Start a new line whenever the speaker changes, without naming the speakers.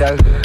Vito.